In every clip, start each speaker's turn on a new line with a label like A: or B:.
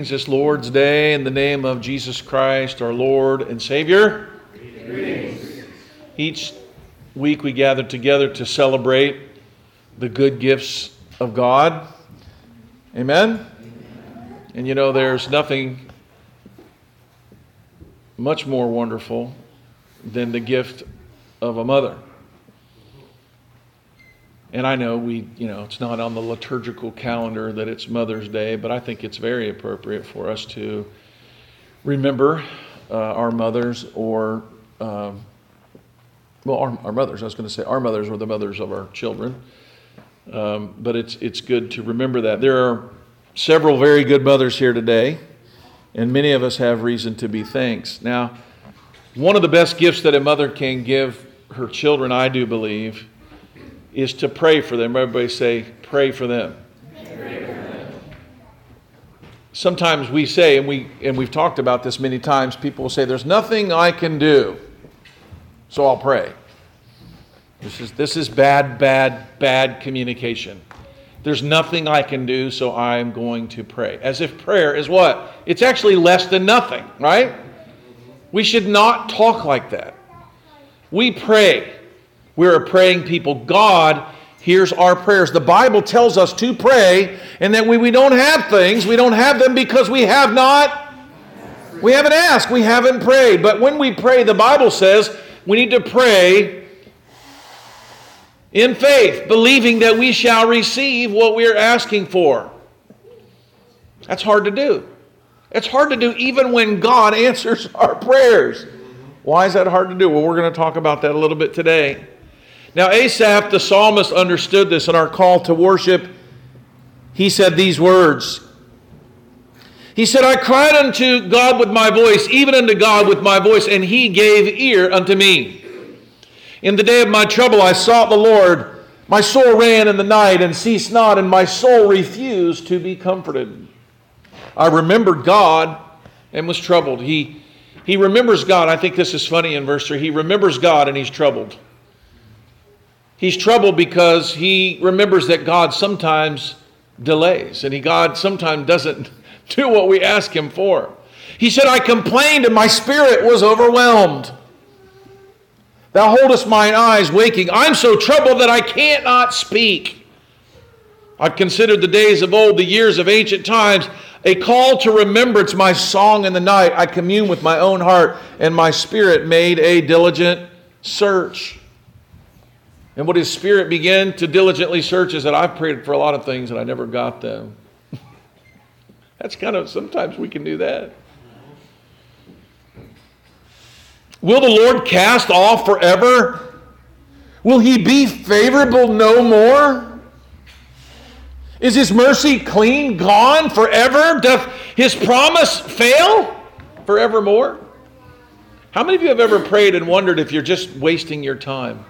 A: Greetings this Lord's Day in the name of Jesus Christ, our Lord and Savior. Each week we gather together to celebrate the good gifts of God. Amen? And you know, there's nothing much more wonderful than the gift of a mother. And I know we, you know, it's not on the liturgical calendar that it's Mother's Day, but I think it's very appropriate for us to remember uh, our mothers or, um, well, our, our mothers. I was going to say our mothers were the mothers of our children. Um, but it's, it's good to remember that. There are several very good mothers here today, and many of us have reason to be thanks. Now, one of the best gifts that a mother can give her children, I do believe, is to pray for them. Everybody say, pray for them. Sometimes we say, and, we, and we've talked about this many times, people will say, There's nothing I can do, so I'll pray. This is, this is bad, bad, bad communication. There's nothing I can do, so I'm going to pray. As if prayer is what? It's actually less than nothing, right? We should not talk like that. We pray. We're a praying people. God hears our prayers. The Bible tells us to pray, and that we, we don't have things. We don't have them because we have not. We haven't asked. We haven't prayed. But when we pray, the Bible says we need to pray in faith, believing that we shall receive what we're asking for. That's hard to do. It's hard to do even when God answers our prayers. Why is that hard to do? Well, we're going to talk about that a little bit today. Now, Asaph, the psalmist, understood this in our call to worship. He said these words. He said, I cried unto God with my voice, even unto God with my voice, and he gave ear unto me. In the day of my trouble I sought the Lord. My soul ran in the night and ceased not, and my soul refused to be comforted. I remembered God and was troubled. He, he remembers God. I think this is funny in verse 3. He remembers God and he's troubled. He's troubled because he remembers that God sometimes delays and he, God sometimes doesn't do what we ask him for. He said, I complained and my spirit was overwhelmed. Thou holdest mine eyes waking. I'm so troubled that I cannot speak. I've considered the days of old, the years of ancient times, a call to remembrance, my song in the night. I commune with my own heart, and my spirit made a diligent search. And what his spirit began to diligently search is that I've prayed for a lot of things and I never got them. That's kind of, sometimes we can do that. Will the Lord cast off forever? Will he be favorable no more? Is his mercy clean, gone forever? Doth his promise fail forevermore? How many of you have ever prayed and wondered if you're just wasting your time?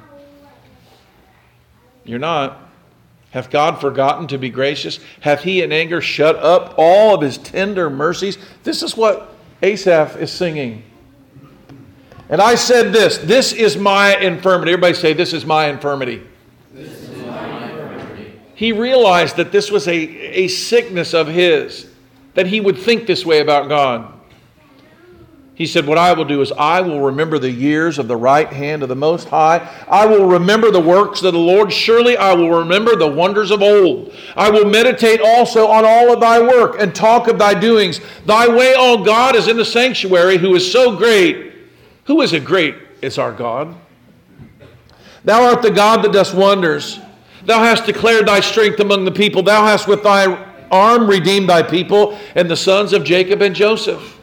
A: You're not. Hath God forgotten to be gracious? Hath he in anger shut up all of his tender mercies? This is what Asaph is singing. And I said this this is my infirmity. Everybody say, This is my infirmity. He realized that this was a, a sickness of his, that he would think this way about God. He said, What I will do is I will remember the years of the right hand of the Most High. I will remember the works of the Lord. Surely I will remember the wonders of old. I will meditate also on all of thy work and talk of thy doings. Thy way, O God, is in the sanctuary, who is so great. Who is it great? It's our God. Thou art the God that does wonders. Thou hast declared thy strength among the people. Thou hast with thy arm redeemed thy people and the sons of Jacob and Joseph.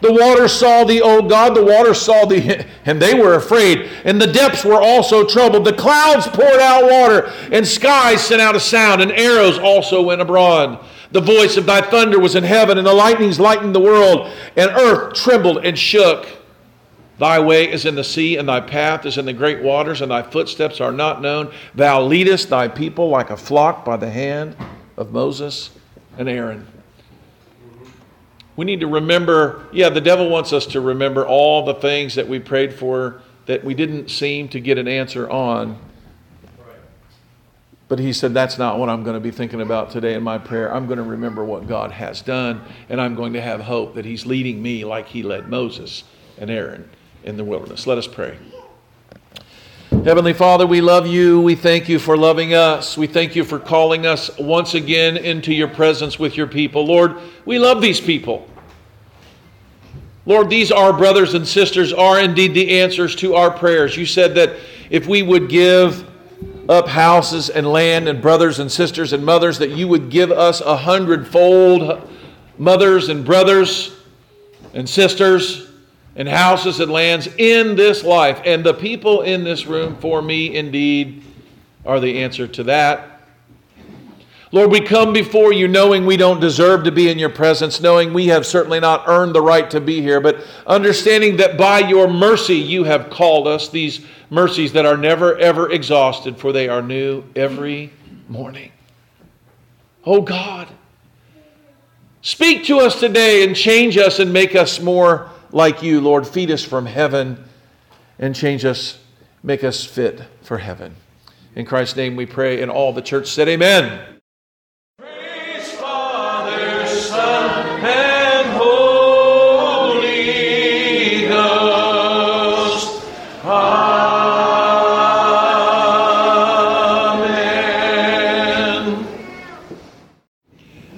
A: The water saw thee, O God, the water saw thee, and they were afraid. And the depths were also troubled. The clouds poured out water, and skies sent out a sound, and arrows also went abroad. The voice of thy thunder was in heaven, and the lightnings lightened the world, and earth trembled and shook. Thy way is in the sea, and thy path is in the great waters, and thy footsteps are not known. Thou leadest thy people like a flock by the hand of Moses and Aaron. We need to remember, yeah, the devil wants us to remember all the things that we prayed for that we didn't seem to get an answer on. But he said, That's not what I'm going to be thinking about today in my prayer. I'm going to remember what God has done, and I'm going to have hope that he's leading me like he led Moses and Aaron in the wilderness. Let us pray. Heavenly Father, we love you. We thank you for loving us. We thank you for calling us once again into your presence with your people. Lord, we love these people. Lord, these our brothers and sisters are indeed the answers to our prayers. You said that if we would give up houses and land and brothers and sisters and mothers, that you would give us a hundredfold mothers and brothers and sisters and houses and lands in this life. And the people in this room, for me, indeed, are the answer to that. Lord, we come before you knowing we don't deserve to be in your presence, knowing we have certainly not earned the right to be here, but understanding that by your mercy you have called us, these mercies that are never ever exhausted, for they are new every morning. Oh God, speak to us today and change us and make us more like you, Lord. Feed us from heaven and change us, make us fit for heaven. In Christ's name we pray, and all the church said, Amen. Father, Son, and Holy Ghost. Amen.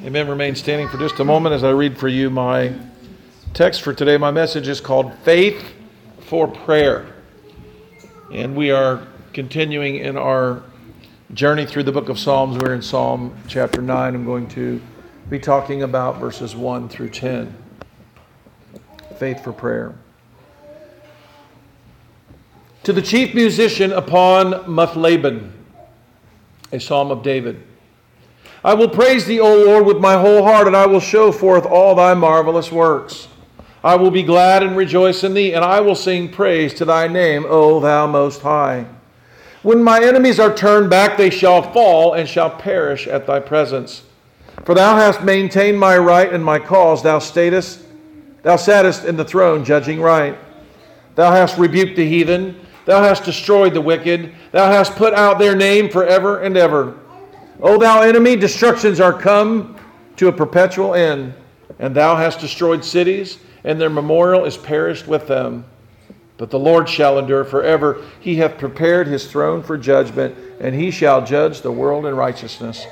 A: Amen. Remain standing for just a moment as I read for you my text for today, my message is called Faith for Prayer. And we are continuing in our journey through the book of Psalms. We're in Psalm chapter 9. I'm going to be talking about verses 1 through 10. Faith for Prayer. To the chief musician upon Muthlabben, a psalm of David. I will praise thee, O Lord, with my whole heart, and I will show forth all thy marvelous works. I will be glad and rejoice in thee, and I will sing praise to thy name, O thou most high. When my enemies are turned back, they shall fall and shall perish at thy presence. For thou hast maintained my right and my cause. Thou statest, thou sattest in the throne, judging right. Thou hast rebuked the heathen. Thou hast destroyed the wicked. Thou hast put out their name forever and ever. O thou enemy, destructions are come to a perpetual end, and thou hast destroyed cities and their memorial is perished with them. But the Lord shall endure forever. He hath prepared his throne for judgment, and he shall judge the world in righteousness.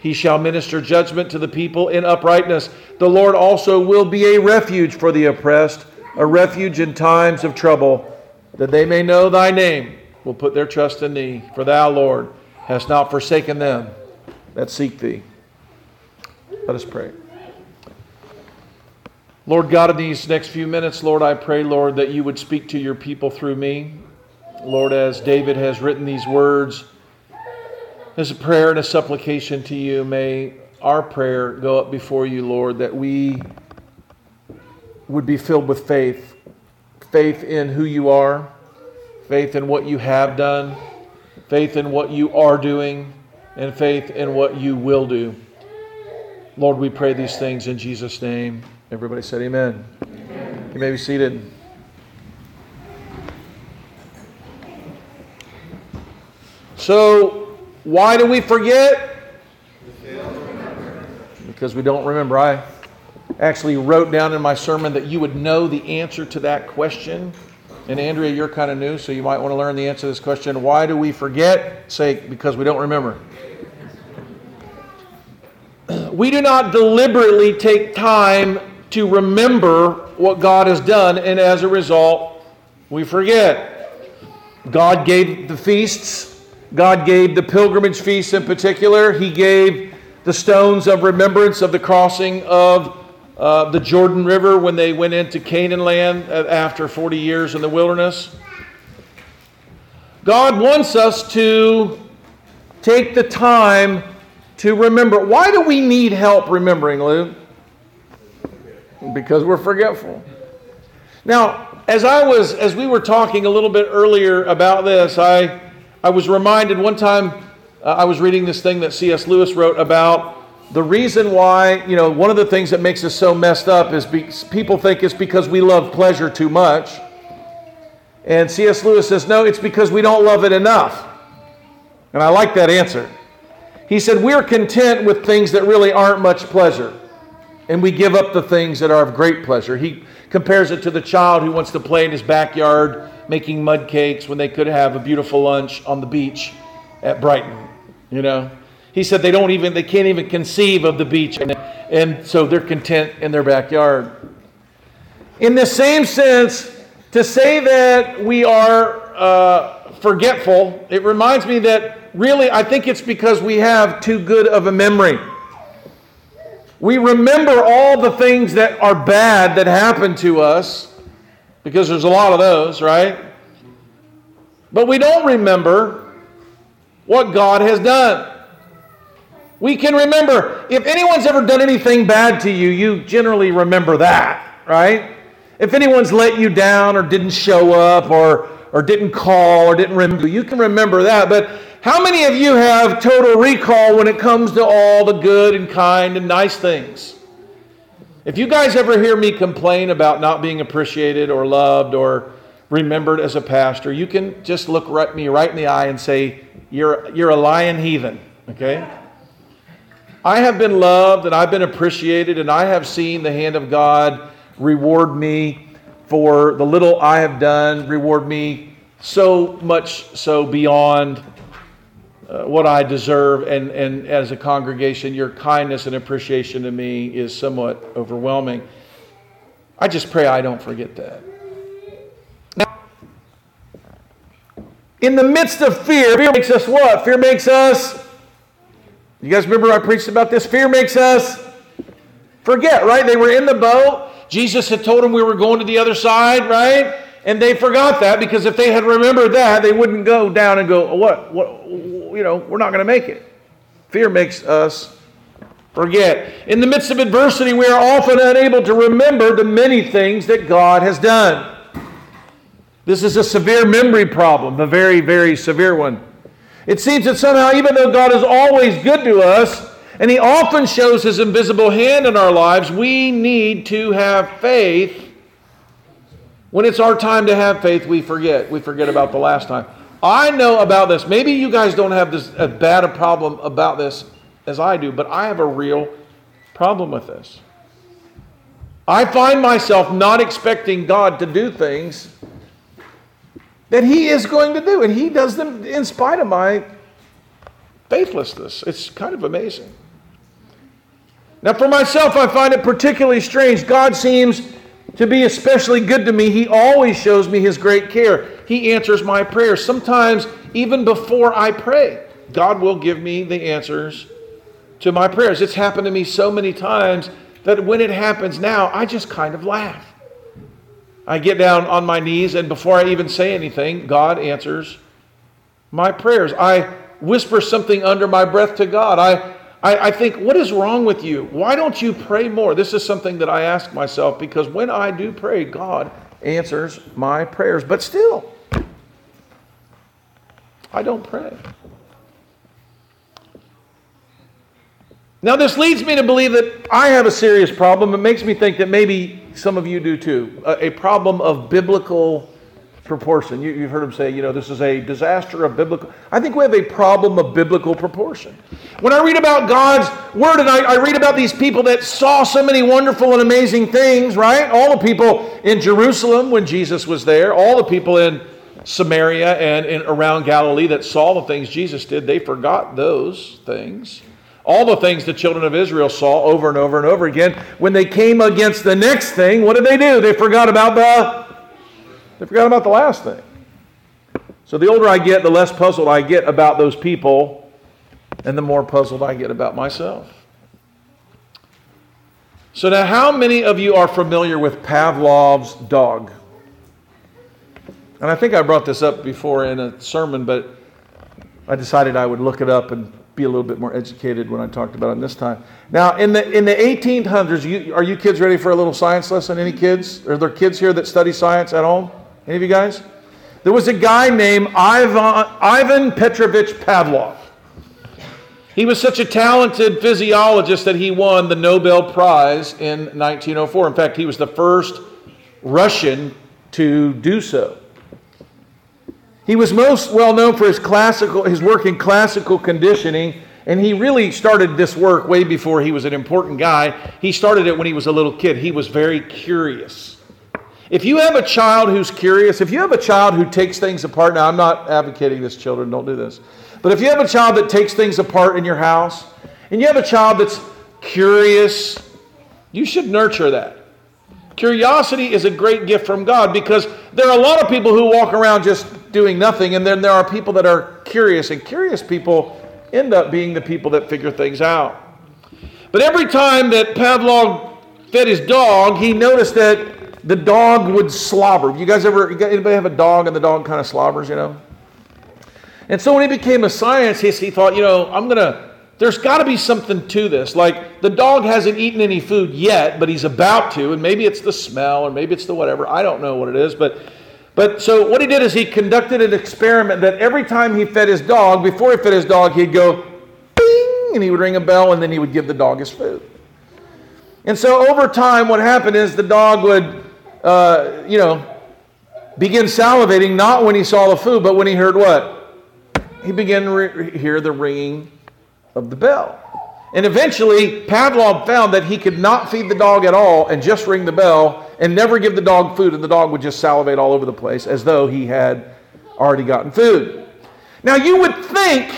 A: He shall minister judgment to the people in uprightness. The Lord also will be a refuge for the oppressed, a refuge in times of trouble, that they may know thy name, will put their trust in thee. For thou, Lord, hast not forsaken them that seek thee. Let us pray. Lord God, in these next few minutes, Lord, I pray, Lord, that you would speak to your people through me. Lord, as David has written these words, as a prayer and a supplication to you, may our prayer go up before you, Lord, that we would be filled with faith faith in who you are, faith in what you have done, faith in what you are doing, and faith in what you will do. Lord, we pray these things in Jesus' name. Everybody said amen. amen. You may be seated. So, why do we forget? Because we don't remember. I actually wrote down in my sermon that you would know the answer to that question. And Andrea, you're kind of new, so you might want to learn the answer to this question. Why do we forget? Say, because we don't remember. We do not deliberately take time to remember what God has done, and as a result, we forget. God gave the feasts, God gave the pilgrimage feasts in particular. He gave the stones of remembrance of the crossing of uh, the Jordan River when they went into Canaan land after 40 years in the wilderness. God wants us to take the time to remember. Why do we need help remembering, Lou? Because we're forgetful. Now, as I was, as we were talking a little bit earlier about this, I, I was reminded one time uh, I was reading this thing that C.S. Lewis wrote about the reason why, you know, one of the things that makes us so messed up is be, people think it's because we love pleasure too much. And C.S. Lewis says, no, it's because we don't love it enough. And I like that answer. He said, we're content with things that really aren't much pleasure. And we give up the things that are of great pleasure. He compares it to the child who wants to play in his backyard making mud cakes when they could have a beautiful lunch on the beach at Brighton, you know? He said they don't even they can't even conceive of the beach, and, and so they're content in their backyard. In the same sense, to say that we are uh, forgetful, it reminds me that really I think it's because we have too good of a memory. We remember all the things that are bad that happen to us, because there's a lot of those, right? But we don't remember what God has done. We can remember, if anyone's ever done anything bad to you, you generally remember that, right? If anyone's let you down or didn't show up or, or didn't call or didn't remember, you can remember that. But how many of you have total recall when it comes to all the good and kind and nice things? If you guys ever hear me complain about not being appreciated or loved or remembered as a pastor, you can just look right, me right in the eye and say, You're, you're a lying heathen, okay? I have been loved and I've been appreciated, and I have seen the hand of God reward me for the little I have done, reward me so much so beyond uh, what I deserve. And, and as a congregation, your kindness and appreciation to me is somewhat overwhelming. I just pray I don't forget that. Now, in the midst of fear, fear makes us what? Fear makes us you guys remember I preached about this? Fear makes us forget, right? They were in the boat. Jesus had told them we were going to the other side, right? And they forgot that because if they had remembered that, they wouldn't go down and go, what? What? You know, we're not going to make it. Fear makes us forget. In the midst of adversity, we are often unable to remember the many things that God has done. This is a severe memory problem, a very, very severe one. It seems that somehow, even though God is always good to us, and He often shows His invisible hand in our lives, we need to have faith. When it's our time to have faith, we forget. We forget about the last time. I know about this. Maybe you guys don't have this as bad a problem about this as I do, but I have a real problem with this. I find myself not expecting God to do things that He is going to do. And He does them in spite of my faithlessness. It's kind of amazing. Now, for myself, I find it particularly strange. God seems to be especially good to me. He always shows me His great care. He answers my prayers. Sometimes, even before I pray, God will give me the answers to my prayers. It's happened to me so many times that when it happens now, I just kind of laugh. I get down on my knees, and before I even say anything, God answers my prayers. I whisper something under my breath to God. I, I, I, think, what is wrong with you? Why don't you pray more? This is something that I ask myself because when I do pray, God answers my prayers. But still, I don't pray. Now, this leads me to believe that I have a serious problem. It makes me think that maybe some of you do too. A, a problem of biblical proportion. You, have heard him say, you know, this is a disaster of biblical. I think we have a problem of biblical proportion. When I read about God's word and I, I read about these people that saw so many wonderful and amazing things, right? All the people in Jerusalem when Jesus was there, all the people in Samaria and in, around Galilee that saw the things Jesus did, they forgot those things. All the things the children of Israel saw over and over and over again. When they came against the next thing, what did they do? They forgot about the they forgot about the last thing. So the older I get, the less puzzled I get about those people, and the more puzzled I get about myself. So, now how many of you are familiar with Pavlov's dog? And I think I brought this up before in a sermon, but I decided I would look it up and be a little bit more educated when I talked about it this time. Now, in the in the 1800s, you, are you kids ready for a little science lesson? Any kids? Are there kids here that study science at home? Any of you guys? There was a guy named Ivan, Ivan Petrovich Pavlov. He was such a talented physiologist that he won the Nobel Prize in 1904. In fact, he was the first Russian to do so. He was most well known for his classical his work in classical conditioning, and he really started this work way before he was an important guy. He started it when he was a little kid. He was very curious. If you have a child who's curious, if you have a child who takes things apart, now I'm not advocating this, children, don't do this. But if you have a child that takes things apart in your house, and you have a child that's curious, you should nurture that. Curiosity is a great gift from God because there are a lot of people who walk around just doing nothing, and then there are people that are curious, and curious people end up being the people that figure things out. But every time that Pavlov fed his dog, he noticed that the dog would slobber. You guys ever, anybody have a dog and the dog kind of slobbers, you know? And so when he became a scientist, he thought, you know, I'm going to, there's got to be something to this. Like the dog hasn't eaten any food yet, but he's about to, and maybe it's the smell or maybe it's the whatever. I don't know what it is, but but so what he did is he conducted an experiment that every time he fed his dog, before he fed his dog, he'd go bing and he would ring a bell and then he would give the dog his food. And so over time, what happened is the dog would uh, you know, begin salivating not when he saw the food, but when he heard what? He began to re- hear the ringing of the bell. And eventually, Pavlov found that he could not feed the dog at all and just ring the bell and never give the dog food, and the dog would just salivate all over the place as though he had already gotten food. Now, you would think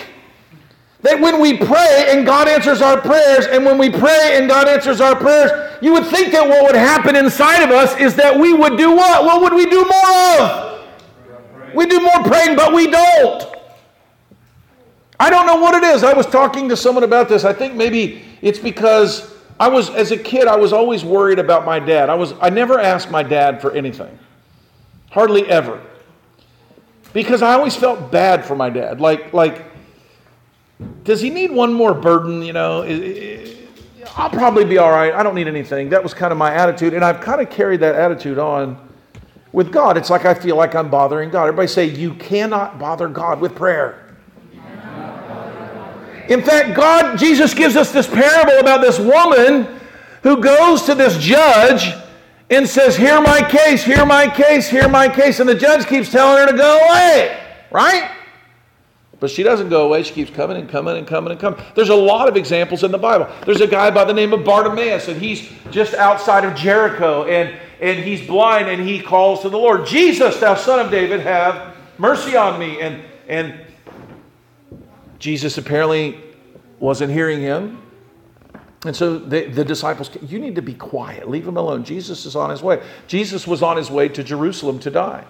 A: that when we pray and God answers our prayers, and when we pray and God answers our prayers, you would think that what would happen inside of us is that we would do what? What would we do more of? We do more praying, but we don't. I don't know what it is. I was talking to someone about this. I think maybe it's because I was, as a kid, I was always worried about my dad. I, was, I never asked my dad for anything, hardly ever. Because I always felt bad for my dad. Like, like, does he need one more burden? You know, I'll probably be all right. I don't need anything. That was kind of my attitude. And I've kind of carried that attitude on with God. It's like I feel like I'm bothering God. Everybody say, You cannot bother God with prayer. In fact, God, Jesus gives us this parable about this woman who goes to this judge and says, Hear my case, hear my case, hear my case. And the judge keeps telling her to go away, right? But she doesn't go away. She keeps coming and coming and coming and coming. There's a lot of examples in the Bible. There's a guy by the name of Bartimaeus, and he's just outside of Jericho, and, and he's blind, and he calls to the Lord, Jesus, thou son of David, have mercy on me. And, and Jesus apparently wasn't hearing him. And so the, the disciples, you need to be quiet. Leave him alone. Jesus is on his way. Jesus was on his way to Jerusalem to die.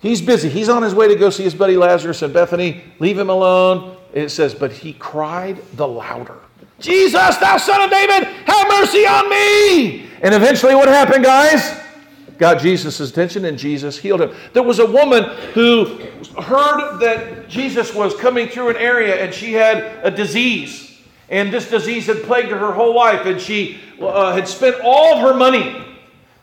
A: He's busy. He's on his way to go see his buddy Lazarus in Bethany. Leave him alone. It says, but he cried the louder. Jesus, thou son of David, have mercy on me. And eventually, what happened, guys? Got Jesus' attention and Jesus healed him. There was a woman who heard that Jesus was coming through an area and she had a disease. And this disease had plagued her her whole life. And she uh, had spent all of her money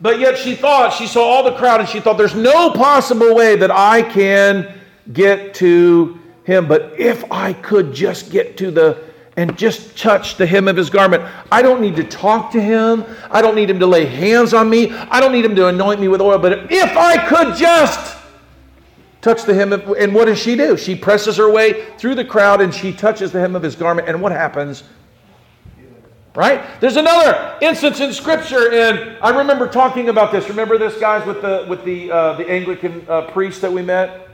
A: but yet she thought, she saw all the crowd and she thought, there's no possible way that I can get to him. But if I could just get to the and just touch the hem of his garment. I don't need to talk to him. I don't need him to lay hands on me. I don't need him to anoint me with oil. But if I could just touch the hem of, and what does she do? She presses her way through the crowd and she touches the hem of his garment. And what happens? Right? There's another instance in Scripture, and I remember talking about this. Remember this, guys, with the with the uh, the Anglican uh, priest that we met.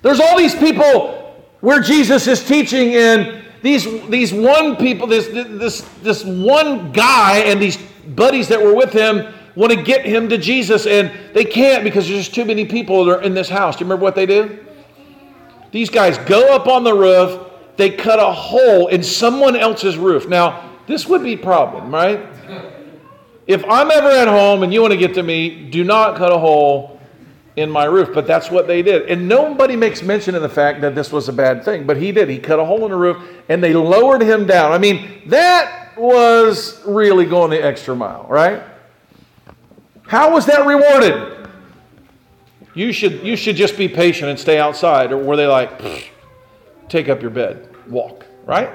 A: There's all these people where Jesus is teaching, and these, these one people, this, this, this one guy and these buddies that were with him want to get him to Jesus, and they can't because there's just too many people that are in this house. Do you remember what they do? These guys go up on the roof, they cut a hole in someone else's roof. Now, this would be a problem, right? If I'm ever at home and you want to get to me, do not cut a hole in my roof. But that's what they did. And nobody makes mention of the fact that this was a bad thing, but he did. He cut a hole in the roof and they lowered him down. I mean, that was really going the extra mile, right? How was that rewarded? You should, you should just be patient and stay outside. Or were they like, take up your bed, walk, right?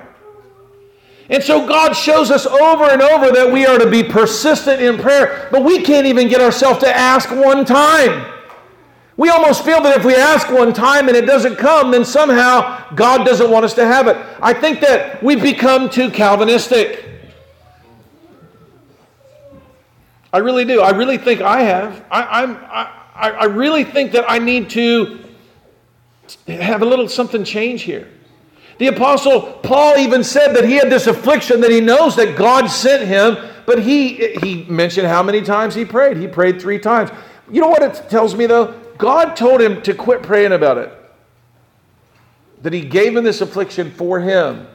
A: And so God shows us over and over that we are to be persistent in prayer, but we can't even get ourselves to ask one time. We almost feel that if we ask one time and it doesn't come, then somehow God doesn't want us to have it. I think that we've become too Calvinistic. I really do. I really think I have. I, am I, I really think that I need to have a little something change here. The Apostle Paul even said that he had this affliction that he knows that God sent him, but he, he mentioned how many times he prayed. He prayed three times. You know what it tells me though? God told him to quit praying about it, that he gave him this affliction for him.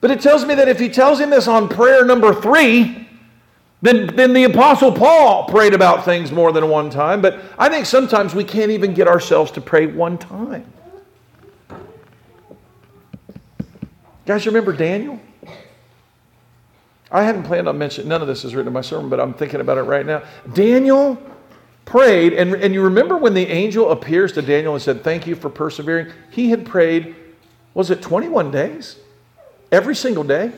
A: But it tells me that if he tells him this on prayer number three, then, then the Apostle Paul prayed about things more than one time. But I think sometimes we can't even get ourselves to pray one time. Guys, remember Daniel? I hadn't planned on mentioning, none of this is written in my sermon, but I'm thinking about it right now. Daniel prayed, and, and you remember when the angel appears to Daniel and said, Thank you for persevering? He had prayed, was it 21 days? Every single day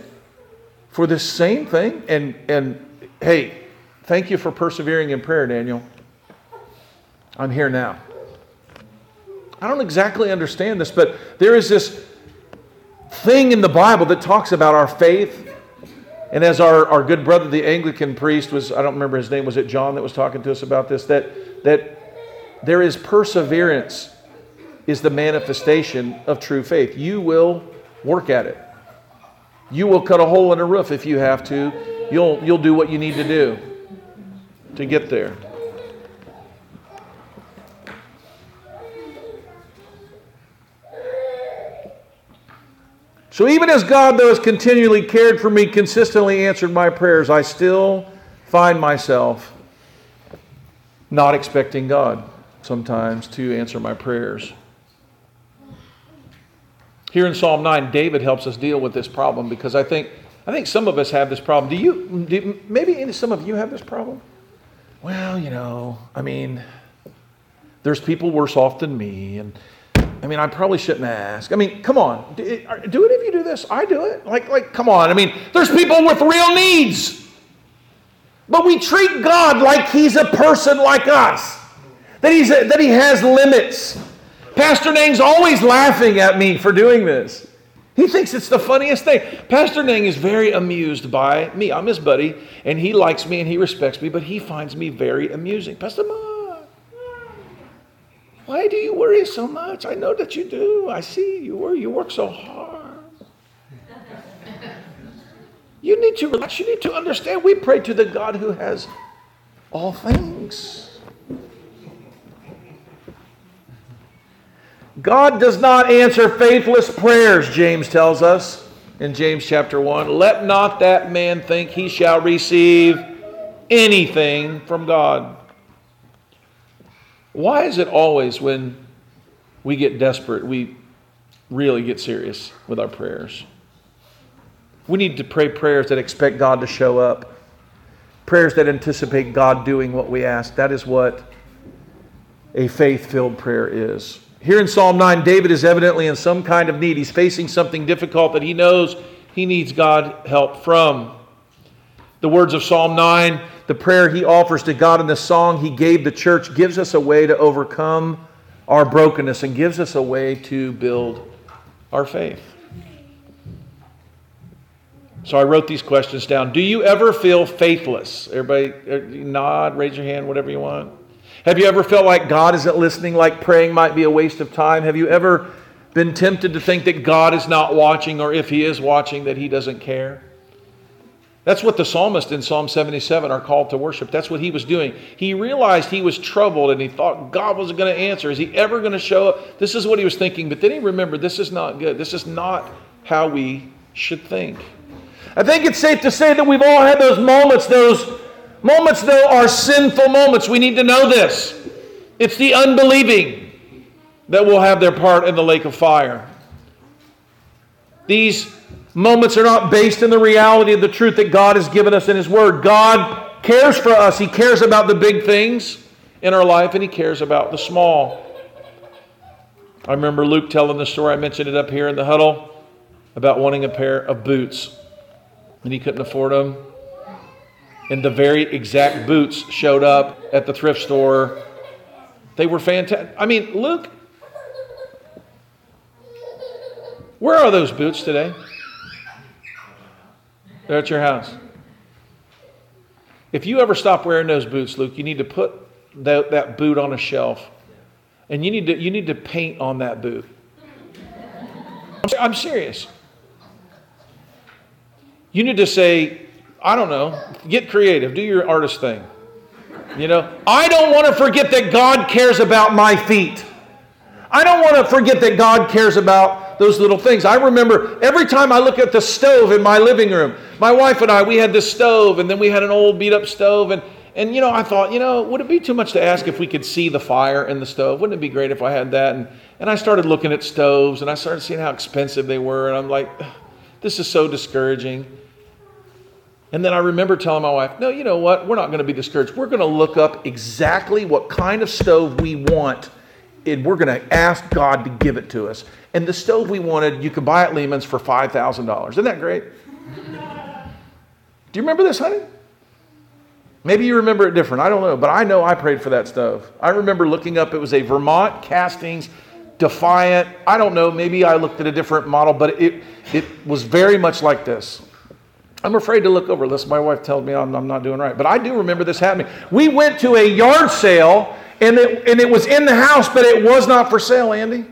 A: for this same thing. And, and hey, thank you for persevering in prayer, Daniel. I'm here now. I don't exactly understand this, but there is this thing in the Bible that talks about our faith and as our, our good brother, the Anglican priest, was, I don't remember his name, was it John that was talking to us about this? That, that there is perseverance, is the manifestation of true faith. You will work at it. You will cut a hole in a roof if you have to. You'll, you'll do what you need to do to get there. So even as God, though, has continually cared for me, consistently answered my prayers, I still find myself not expecting God sometimes to answer my prayers. Here in Psalm 9, David helps us deal with this problem because I think, I think some of us have this problem. Do you, do, maybe some of you have this problem? Well, you know, I mean, there's people worse off than me, and I mean, I probably shouldn't ask. I mean, come on. Do, do any of you do this? I do it. Like, like, come on. I mean, there's people with real needs. But we treat God like he's a person like us, that, he's a, that he has limits. Pastor Nang's always laughing at me for doing this. He thinks it's the funniest thing. Pastor Nang is very amused by me. I'm his buddy, and he likes me and he respects me, but he finds me very amusing. Pastor Ma, why do you worry so much? I know that you do. I see you worry. You work so hard. You need to relax. You need to understand. We pray to the God who has all things. God does not answer faithless prayers, James tells us in James chapter 1. Let not that man think he shall receive anything from God. Why is it always when we get desperate, we really get serious with our prayers? We need to pray prayers that expect God to show up, prayers that anticipate God doing what we ask. That is what a faith filled prayer is. Here in Psalm 9, David is evidently in some kind of need. He's facing something difficult that he knows he needs God help from. The words of Psalm 9, the prayer he offers to God in the song he gave the church, gives us a way to overcome our brokenness and gives us a way to build our faith. So I wrote these questions down. Do you ever feel faithless? Everybody er, nod, raise your hand, whatever you want. Have you ever felt like God isn't listening, like praying might be a waste of time? Have you ever been tempted to think that God is not watching, or if He is watching, that He doesn't care? That's what the psalmist in Psalm 77 are called to worship. That's what he was doing. He realized he was troubled and he thought God wasn't going to answer. Is he ever going to show up? This is what he was thinking. But then he remembered this is not good. This is not how we should think. I think it's safe to say that we've all had those moments, those Moments, though, are sinful moments. We need to know this. It's the unbelieving that will have their part in the lake of fire. These moments are not based in the reality of the truth that God has given us in His Word. God cares for us, He cares about the big things in our life, and He cares about the small. I remember Luke telling the story, I mentioned it up here in the huddle, about wanting a pair of boots, and he couldn't afford them and the very exact boots showed up at the thrift store. They were fantastic. I mean, Luke, where are those boots today? They're at your house. If you ever stop wearing those boots, Luke, you need to put that, that boot on a shelf and you need to, you need to paint on that boot. I'm serious. You need to say, I don't know, get creative, do your artist thing. You know, I don't want to forget that God cares about my feet. I don't want to forget that God cares about those little things. I remember every time I look at the stove in my living room, my wife and I, we had this stove, and then we had an old beat up stove. And, and, you know, I thought, you know, would it be too much to ask if we could see the fire in the stove? Wouldn't it be great if I had that? And, and I started looking at stoves, and I started seeing how expensive they were. And I'm like, this is so discouraging. And then I remember telling my wife, no, you know what? We're not going to be discouraged. We're going to look up exactly what kind of stove we want, and we're going to ask God to give it to us. And the stove we wanted, you could buy at Lehman's for $5,000. Isn't that great? Do you remember this, honey? Maybe you remember it different. I don't know. But I know I prayed for that stove. I remember looking up, it was a Vermont Castings Defiant. I don't know. Maybe I looked at a different model, but it, it was very much like this. I'm afraid to look over unless my wife tells me I'm, I'm, not doing right. But I do remember this happening. We went to a yard sale and it, and it was in the house, but it was not for sale, Andy.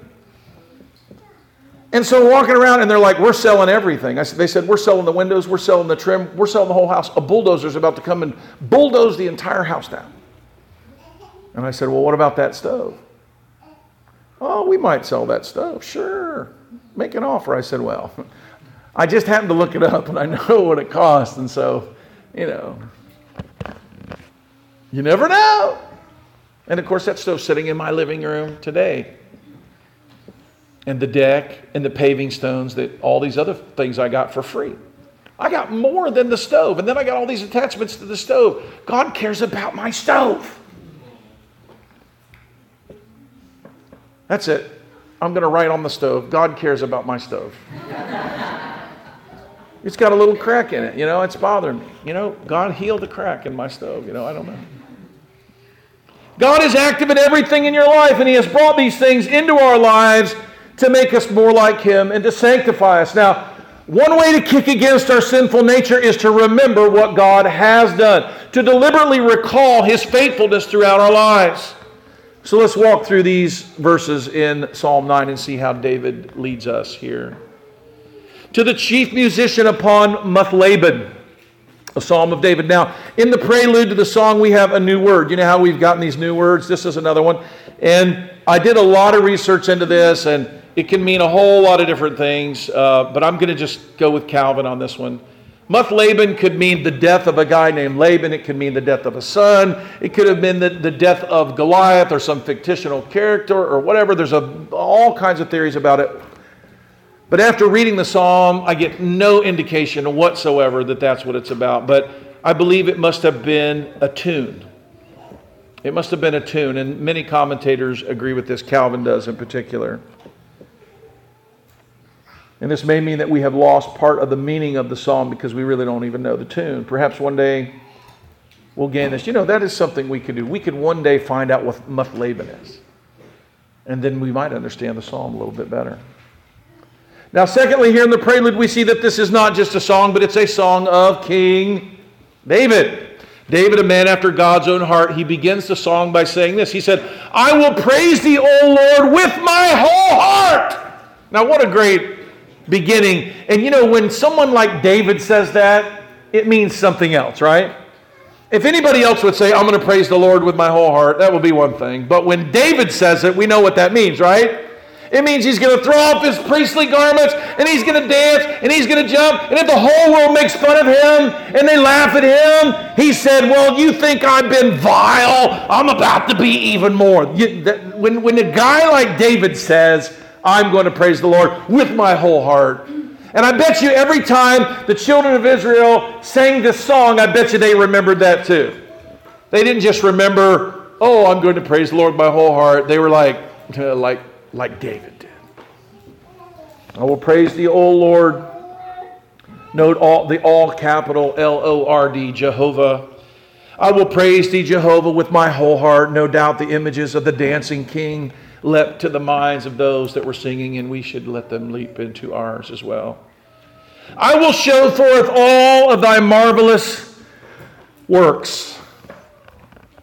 A: And so walking around and they're like, we're selling everything. I said, they said, we're selling the windows, we're selling the trim, we're selling the whole house. A bulldozer's about to come and bulldoze the entire house down. And I said, well, what about that stove? Oh, we might sell that stove. Sure. Make an offer. I said, well, I just happened to look it up and I know what it costs. And so, you know, you never know. And of course, that stove's sitting in my living room today. And the deck and the paving stones, that all these other things I got for free. I got more than the stove. And then I got all these attachments to the stove. God cares about my stove. That's it. I'm going to write on the stove God cares about my stove. It's got a little crack in it. You know, it's bothering me. You know, God healed the crack in my stove. You know, I don't know. God is active in everything in your life, and He has brought these things into our lives to make us more like Him and to sanctify us. Now, one way to kick against our sinful nature is to remember what God has done, to deliberately recall His faithfulness throughout our lives. So let's walk through these verses in Psalm 9 and see how David leads us here to the chief musician upon Muthlabben, a psalm of David. Now, in the prelude to the song, we have a new word. You know how we've gotten these new words? This is another one. And I did a lot of research into this, and it can mean a whole lot of different things, uh, but I'm going to just go with Calvin on this one. Muthlabben could mean the death of a guy named Laban. It could mean the death of a son. It could have been the, the death of Goliath or some fictional character or whatever. There's a, all kinds of theories about it. But after reading the psalm, I get no indication whatsoever that that's what it's about. But I believe it must have been a tune. It must have been a tune, and many commentators agree with this. Calvin does in particular. And this may mean that we have lost part of the meaning of the psalm because we really don't even know the tune. Perhaps one day we'll gain this. You know, that is something we could do. We could one day find out what Laban is. And then we might understand the psalm a little bit better. Now, secondly, here in the prelude, we see that this is not just a song, but it's a song of King David. David, a man after God's own heart, he begins the song by saying this. He said, I will praise thee, O Lord, with my whole heart. Now, what a great beginning. And you know, when someone like David says that, it means something else, right? If anybody else would say, I'm going to praise the Lord with my whole heart, that would be one thing. But when David says it, we know what that means, right? It means he's going to throw off his priestly garments and he's going to dance and he's going to jump. And if the whole world makes fun of him and they laugh at him, he said, Well, you think I've been vile? I'm about to be even more. when, when a guy like David says, I'm going to praise the Lord with my whole heart. And I bet you every time the children of Israel sang this song, I bet you they remembered that too. They didn't just remember, oh, I'm going to praise the Lord with my whole heart. They were like, like like David did. I will praise the O Lord. Note all the all capital L O R D, Jehovah. I will praise thee, Jehovah, with my whole heart. No doubt the images of the dancing king leapt to the minds of those that were singing, and we should let them leap into ours as well. I will show forth all of thy marvelous works.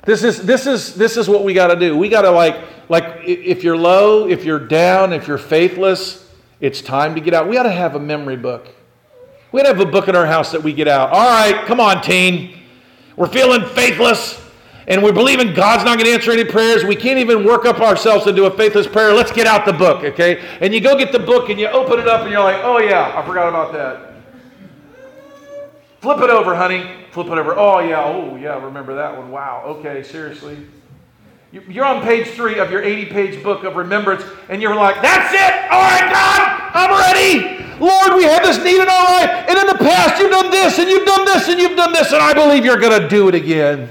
A: This is, this is, this is what we got to do. We got to like like if you're low, if you're down, if you're faithless, it's time to get out. We ought to have a memory book. We ought to have a book in our house that we get out. All right, come on, teen. We're feeling faithless and we're believing God's not going to answer any prayers. We can't even work up ourselves to do a faithless prayer. Let's get out the book, okay? And you go get the book and you open it up and you're like, oh, yeah, I forgot about that. Flip it over, honey. Flip it over. Oh, yeah. Oh, yeah. Remember that one. Wow. Okay, seriously. You're on page three of your 80 page book of remembrance, and you're like, That's it! All right, God, I'm ready! Lord, we have this need in our life, and in the past you've done this, and you've done this, and you've done this, and I believe you're going to do it again.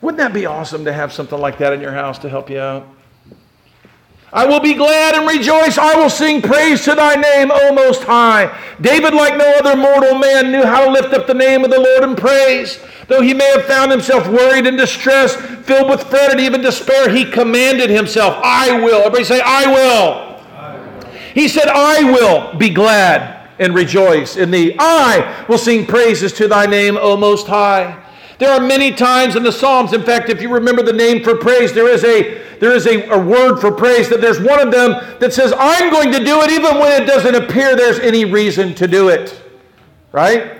A: Wouldn't that be awesome to have something like that in your house to help you out? I will be glad and rejoice. I will sing praise to thy name, O Most High. David, like no other mortal man, knew how to lift up the name of the Lord in praise. Though he may have found himself worried and distressed, filled with fret and even despair, he commanded himself, I will. Everybody say, I will. I will. He said, I will be glad and rejoice in thee. I will sing praises to thy name, O Most High. There are many times in the Psalms, in fact, if you remember the name for praise, there is a there is a, a word for praise that there's one of them that says, I'm going to do it even when it doesn't appear there's any reason to do it. Right?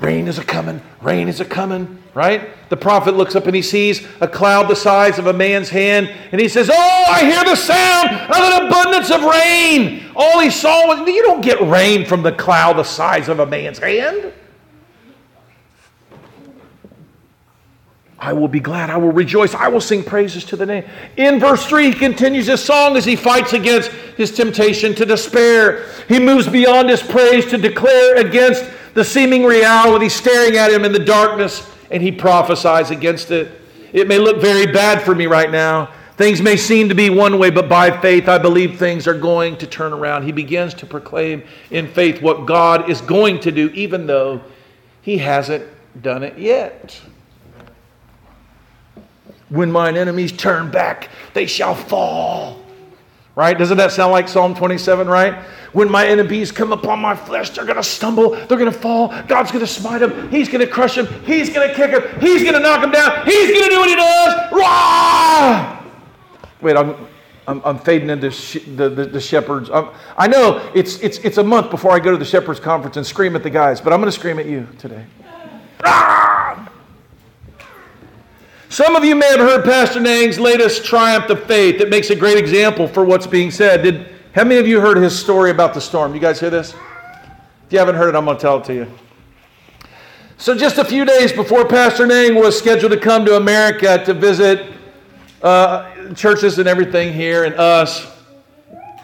A: Rain is a coming, rain is a coming, right? The prophet looks up and he sees a cloud the size of a man's hand, and he says, Oh, I hear the sound of an abundance of rain. All he saw was, you don't get rain from the cloud the size of a man's hand. I will be glad. I will rejoice. I will sing praises to the name. In verse 3, he continues his song as he fights against his temptation to despair. He moves beyond his praise to declare against the seeming reality staring at him in the darkness, and he prophesies against it. It may look very bad for me right now. Things may seem to be one way, but by faith, I believe things are going to turn around. He begins to proclaim in faith what God is going to do, even though he hasn't done it yet. When mine enemies turn back, they shall fall. Right? Doesn't that sound like Psalm 27, right? When my enemies come upon my flesh, they're going to stumble, they're going to fall. God's going to smite them, He's going to crush them, He's going to kick them, He's going to knock them down, He's going to do what He does. Wait, I'm, I'm, I'm fading into sh- the, the, the, shepherds. I'm, i know it's, it's, it's a month before I go to the shepherds conference and scream at the guys, but I'm going to scream at you today. Some of you may have heard Pastor Nang's latest triumph of faith. that makes a great example for what's being said. Did how many of you heard his story about the storm? You guys hear this? If you haven't heard it, I'm going to tell it to you. So, just a few days before Pastor Nang was scheduled to come to America to visit uh, churches and everything here and us,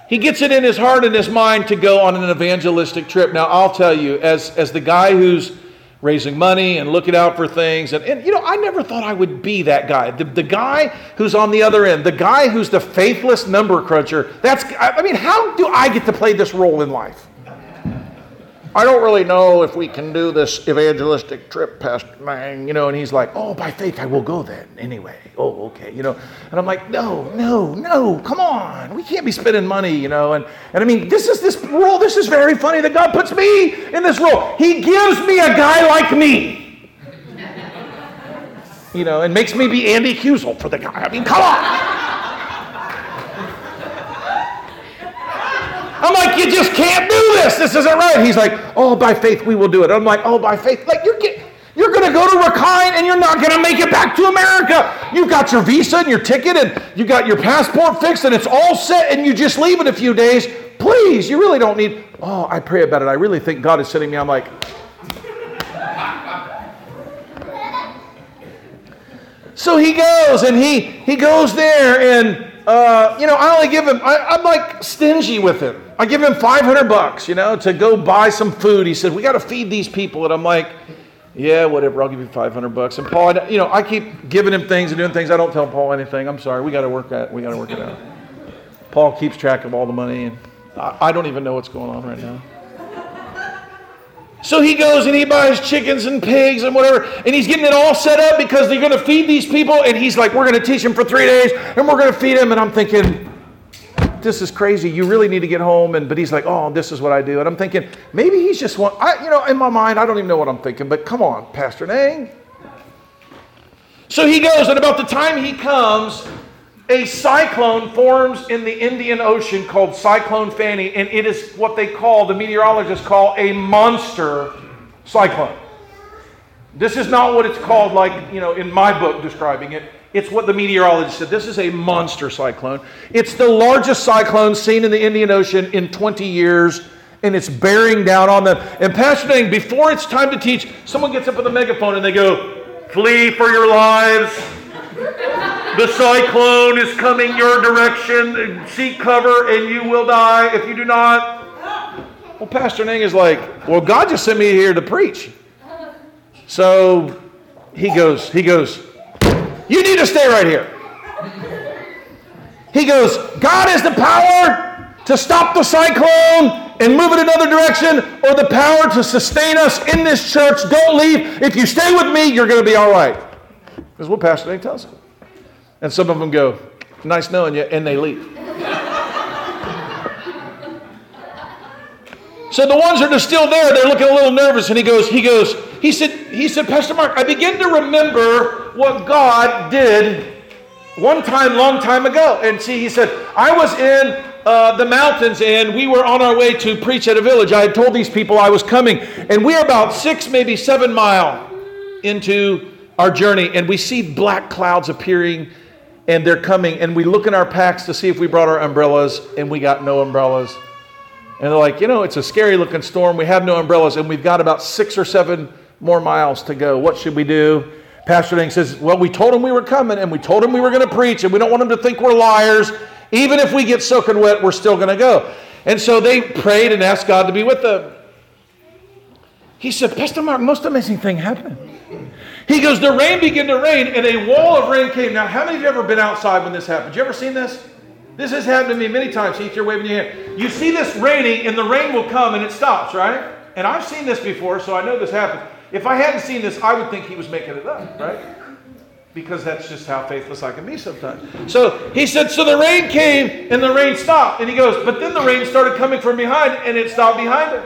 A: he gets it in his heart and his mind to go on an evangelistic trip. Now, I'll tell you, as, as the guy who's raising money and looking out for things. And, and you know, I never thought I would be that guy. The, the guy who's on the other end, the guy who's the faithless number cruncher. That's, I mean, how do I get to play this role in life? I don't really know if we can do this evangelistic trip, Pastor Nang, you know, and he's like, oh, by faith I will go then anyway. Oh, okay, you know. And I'm like, no, no, no, come on. We can't be spending money, you know. And, and I mean, this is this role, this is very funny that God puts me in this role. He gives me a guy like me. You know, and makes me be Andy Husel for the guy. I mean, come on. I'm like, you just can't do this. This isn't right. He's like, oh, by faith we will do it. I'm like, oh, by faith. Like, you're. You're going to go to Rakhine and you're not going to make it back to America. You've got your visa and your ticket and you got your passport fixed and it's all set and you just leave in a few days. Please, you really don't need. Oh, I pray about it. I really think God is sending me. I'm like, so he goes and he he goes there and uh, you know I only give him. I, I'm like stingy with him. I give him 500 bucks, you know, to go buy some food. He said, We got to feed these people. And I'm like, Yeah, whatever. I'll give you 500 bucks. And Paul, you know, I keep giving him things and doing things. I don't tell Paul anything. I'm sorry. We got to work at. We got to work it out. Paul keeps track of all the money, and I, I don't even know what's going on right now. So he goes and he buys chickens and pigs and whatever, and he's getting it all set up because they're going to feed these people. And he's like, We're going to teach them for three days, and we're going to feed them. And I'm thinking, this is crazy. You really need to get home. And but he's like, oh, this is what I do. And I'm thinking, maybe he's just one. I, you know, in my mind, I don't even know what I'm thinking. But come on, Pastor Nang. So he goes, and about the time he comes, a cyclone forms in the Indian Ocean called Cyclone Fani, and it is what they call, the meteorologists call, a monster cyclone. This is not what it's called, like, you know, in my book describing it. It's what the meteorologist said. This is a monster cyclone. It's the largest cyclone seen in the Indian Ocean in 20 years, and it's bearing down on them. And Pastor Nang, before it's time to teach, someone gets up with a megaphone and they go, Flee for your lives. The cyclone is coming your direction. Seek cover, and you will die if you do not. Well, Pastor Nang is like, Well, God just sent me here to preach. So he goes, he goes, you need to stay right here. He goes, God has the power to stop the cyclone and move it another direction, or the power to sustain us in this church. Don't leave. If you stay with me, you're going to be all right. Because what Pastor Nang tells them. And some of them go, nice knowing you, and they leave. so the ones that are still there, they're looking a little nervous, and he goes, he goes, he said, he said, Pastor Mark, I begin to remember what God did one time, long time ago. And see, he said, I was in uh, the mountains and we were on our way to preach at a village. I had told these people I was coming, and we're about six, maybe seven mile into our journey, and we see black clouds appearing and they're coming, and we look in our packs to see if we brought our umbrellas, and we got no umbrellas. And they're like, you know, it's a scary looking storm. We have no umbrellas, and we've got about six or seven more miles to go. What should we do? Pastor Nang says, Well, we told him we were coming and we told him we were going to preach and we don't want him to think we're liars. Even if we get soaking wet, we're still going to go. And so they prayed and asked God to be with them. He said, Pastor Mark, most amazing thing happened. He goes, The rain began to rain and a wall of rain came. Now, how many of you ever been outside when this happened? You ever seen this? This has happened to me many times. Heath, you're waving your hand. You see this raining and the rain will come and it stops, right? And I've seen this before, so I know this happens. If I hadn't seen this, I would think he was making it up, right? Because that's just how faithless I can be sometimes. So he said, So the rain came and the rain stopped. And he goes, But then the rain started coming from behind and it stopped behind him.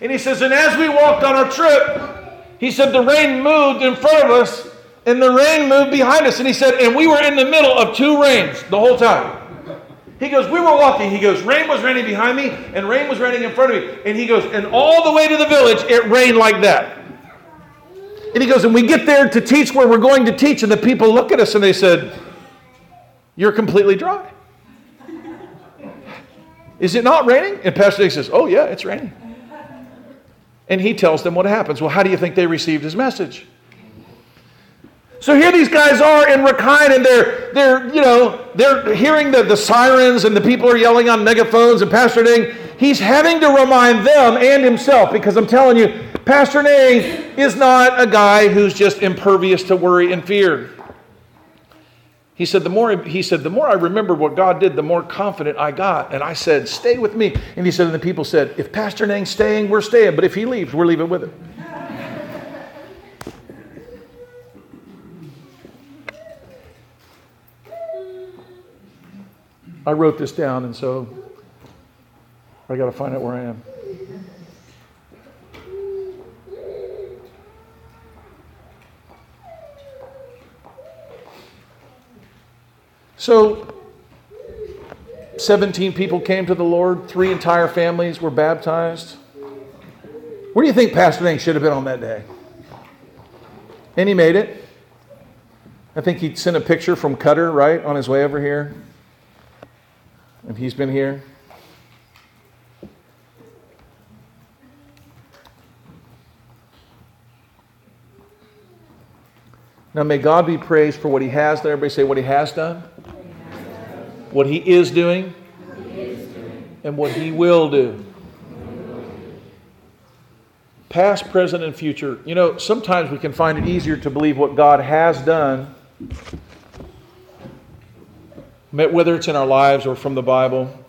A: And he says, And as we walked on our trip, he said, The rain moved in front of us and the rain moved behind us. And he said, And we were in the middle of two rains the whole time. He goes, We were walking. He goes, Rain was raining behind me and rain was raining in front of me. And he goes, And all the way to the village, it rained like that. And he goes, and we get there to teach where we're going to teach, and the people look at us and they said, You're completely dry. Is it not raining? And Pastor says, Oh, yeah, it's raining. And he tells them what happens. Well, how do you think they received his message? So here these guys are in Rakhine and they're, they're you know, they're hearing the, the sirens and the people are yelling on megaphones and Pastor Nang, he's having to remind them and himself because I'm telling you, Pastor Nang is not a guy who's just impervious to worry and fear. He said, the more, he said, the more I remembered what God did, the more confident I got. And I said, stay with me. And he said, and the people said, if Pastor Nang's staying, we're staying. But if he leaves, we're leaving with him. I wrote this down, and so I got to find out where I am. So, 17 people came to the Lord, three entire families were baptized. Where do you think Pastor Nang should have been on that day? And he made it. I think he sent a picture from Qatar, right, on his way over here. And he's been here. Now, may God be praised for what He has done. Everybody say what He has done, what He is doing, and what He will do. Past, present, and future. You know, sometimes we can find it easier to believe what God has done, whether it's in our lives or from the Bible,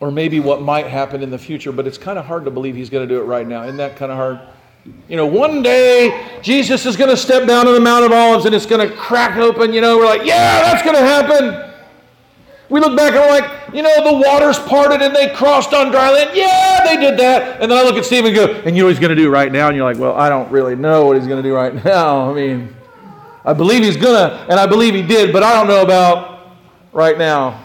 A: or maybe what might happen in the future, but it's kind of hard to believe He's going to do it right now. Isn't that kind of hard? You know, one day Jesus is going to step down on the Mount of Olives and it's going to crack open. You know, we're like, yeah, that's going to happen. We look back and we're like, you know, the waters parted and they crossed on dry land. Yeah, they did that. And then I look at Steve and go, and you know what he's going to do right now? And you're like, well, I don't really know what he's going to do right now. I mean, I believe he's going to, and I believe he did, but I don't know about right now.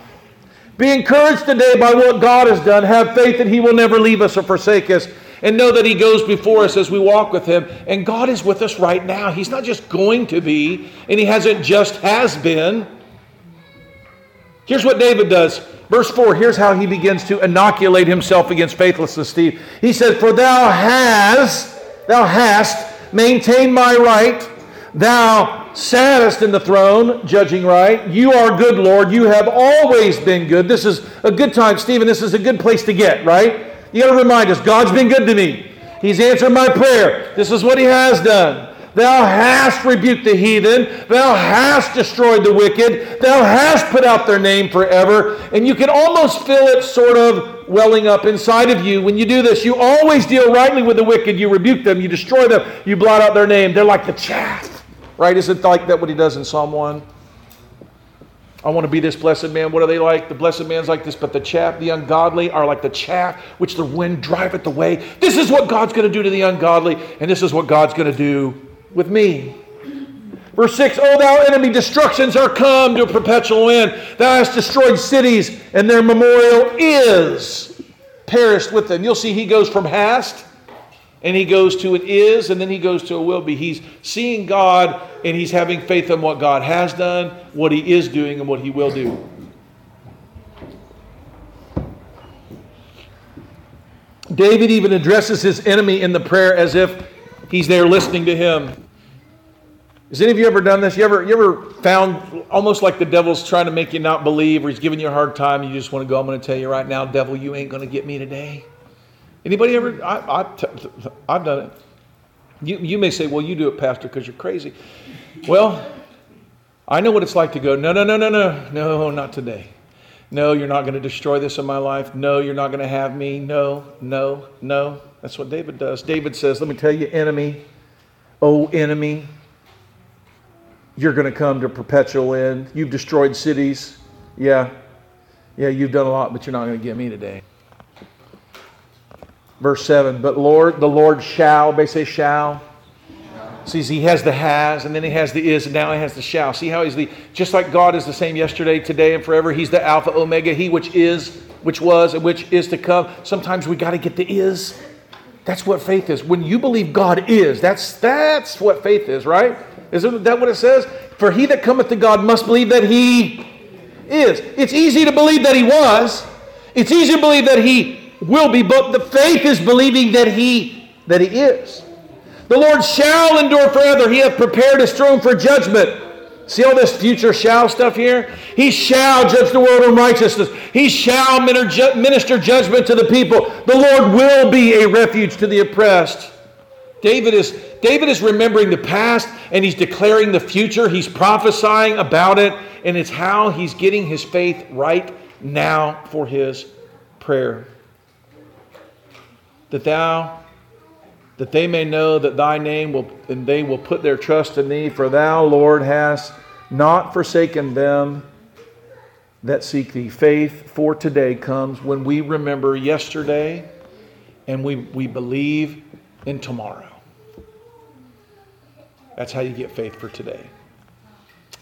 A: Be encouraged today by what God has done. Have faith that he will never leave us or forsake us and know that He goes before us as we walk with Him. And God is with us right now. He's not just going to be, and He hasn't just has been. Here's what David does. Verse 4, here's how he begins to inoculate himself against faithlessness, Steve. He said, For thou hast, thou hast maintained my right, thou sattest in the throne, judging right. You are good, Lord. You have always been good. This is a good time, Stephen. This is a good place to get, right? You got to remind us God's been good to me. He's answered my prayer. This is what He has done. Thou hast rebuked the heathen. Thou hast destroyed the wicked. Thou hast put out their name forever. And you can almost feel it sort of welling up inside of you when you do this. You always deal rightly with the wicked. You rebuke them. You destroy them. You blot out their name. They're like the chaff. Right? Isn't like that what he does in Psalm 1? I want to be this blessed man. What are they like? The blessed man's like this, but the chaff, the ungodly, are like the chaff which the wind driveth away. This is what God's going to do to the ungodly, and this is what God's going to do with me. Verse 6 O thou enemy, destructions are come to a perpetual end. Thou hast destroyed cities, and their memorial is perished with them. You'll see he goes from hast and he goes to an is, and then he goes to a will be. He's seeing God and he's having faith in what God has done, what he is doing, and what he will do. David even addresses his enemy in the prayer as if he's there listening to him. Has any of you ever done this? You ever, you ever found almost like the devil's trying to make you not believe or he's giving you a hard time? And you just want to go, I'm going to tell you right now, devil, you ain't going to get me today. Anybody ever? I, I, I've done it. You, you may say, well, you do it, Pastor, because you're crazy. Well, I know what it's like to go, no, no, no, no, no, no, not today. No, you're not going to destroy this in my life. No, you're not going to have me. No, no, no. That's what David does. David says, let me tell you, enemy, oh, enemy, you're going to come to perpetual end. You've destroyed cities. Yeah, yeah, you've done a lot, but you're not going to get me today. Verse 7 But Lord, the Lord shall, they say shall. See, he has the has, and then he has the is, and now he has the shall. See how he's the, just like God is the same yesterday, today, and forever. He's the Alpha, Omega, he which is, which was, and which is to come. Sometimes we got to get the is. That's what faith is. When you believe God is, that's, that's what faith is, right? Isn't that what it says? For he that cometh to God must believe that he is. It's easy to believe that he was. It's easy to believe that he will be, but the faith is believing that he that he is. The Lord shall endure forever. He hath prepared his throne for judgment. See all this future shall stuff here? He shall judge the world in righteousness. He shall minister judgment to the people. The Lord will be a refuge to the oppressed. David is, David is remembering the past and he's declaring the future. He's prophesying about it, and it's how he's getting his faith right now for his prayer. That thou, that they may know that thy name will, and they will put their trust in thee, for thou, Lord, hast not forsaken them that seek thee. Faith for today comes when we remember yesterday and we, we believe in tomorrow. That's how you get faith for today.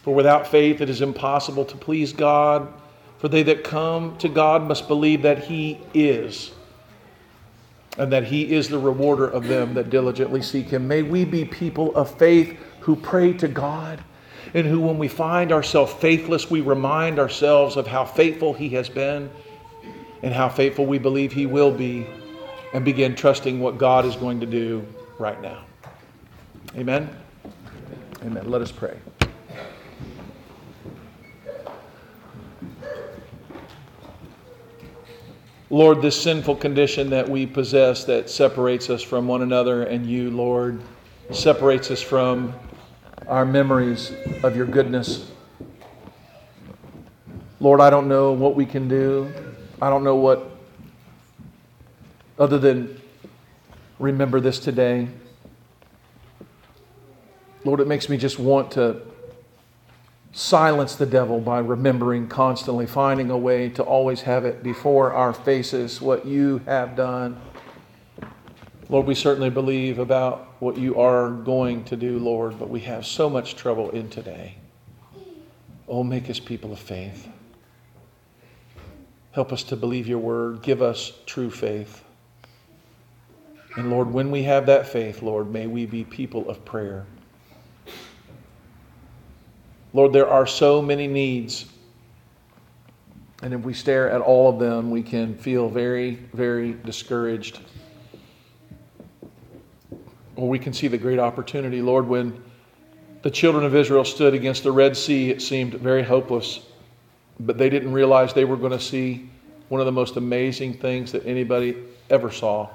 A: For without faith it is impossible to please God. For they that come to God must believe that He is, and that He is the rewarder of them that diligently seek Him. May we be people of faith who pray to God, and who, when we find ourselves faithless, we remind ourselves of how faithful He has been and how faithful we believe He will be, and begin trusting what God is going to do right now. Amen. Amen. Let us pray. Lord, this sinful condition that we possess that separates us from one another and you, Lord, separates us from our memories of your goodness. Lord, I don't know what we can do. I don't know what, other than remember this today. Lord, it makes me just want to silence the devil by remembering constantly, finding a way to always have it before our faces what you have done. Lord, we certainly believe about what you are going to do, Lord, but we have so much trouble in today. Oh, make us people of faith. Help us to believe your word. Give us true faith. And Lord, when we have that faith, Lord, may we be people of prayer. Lord, there are so many needs. And if we stare at all of them, we can feel very, very discouraged. Or we can see the great opportunity. Lord, when the children of Israel stood against the Red Sea, it seemed very hopeless. But they didn't realize they were going to see one of the most amazing things that anybody ever saw.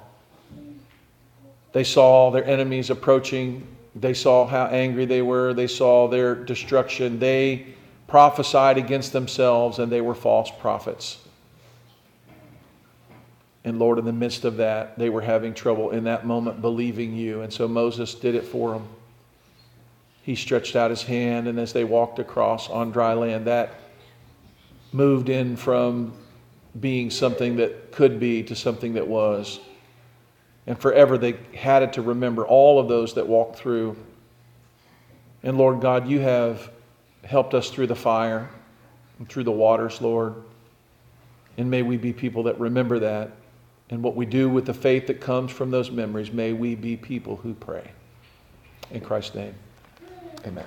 A: They saw their enemies approaching they saw how angry they were. They saw their destruction. They prophesied against themselves and they were false prophets. And Lord, in the midst of that, they were having trouble in that moment believing you. And so Moses did it for them. He stretched out his hand, and as they walked across on dry land, that moved in from being something that could be to something that was. And forever they had it to remember all of those that walked through. And Lord God, you have helped us through the fire and through the waters, Lord. And may we be people that remember that. And what we do with the faith that comes from those memories, may we be people who pray. In Christ's name, amen.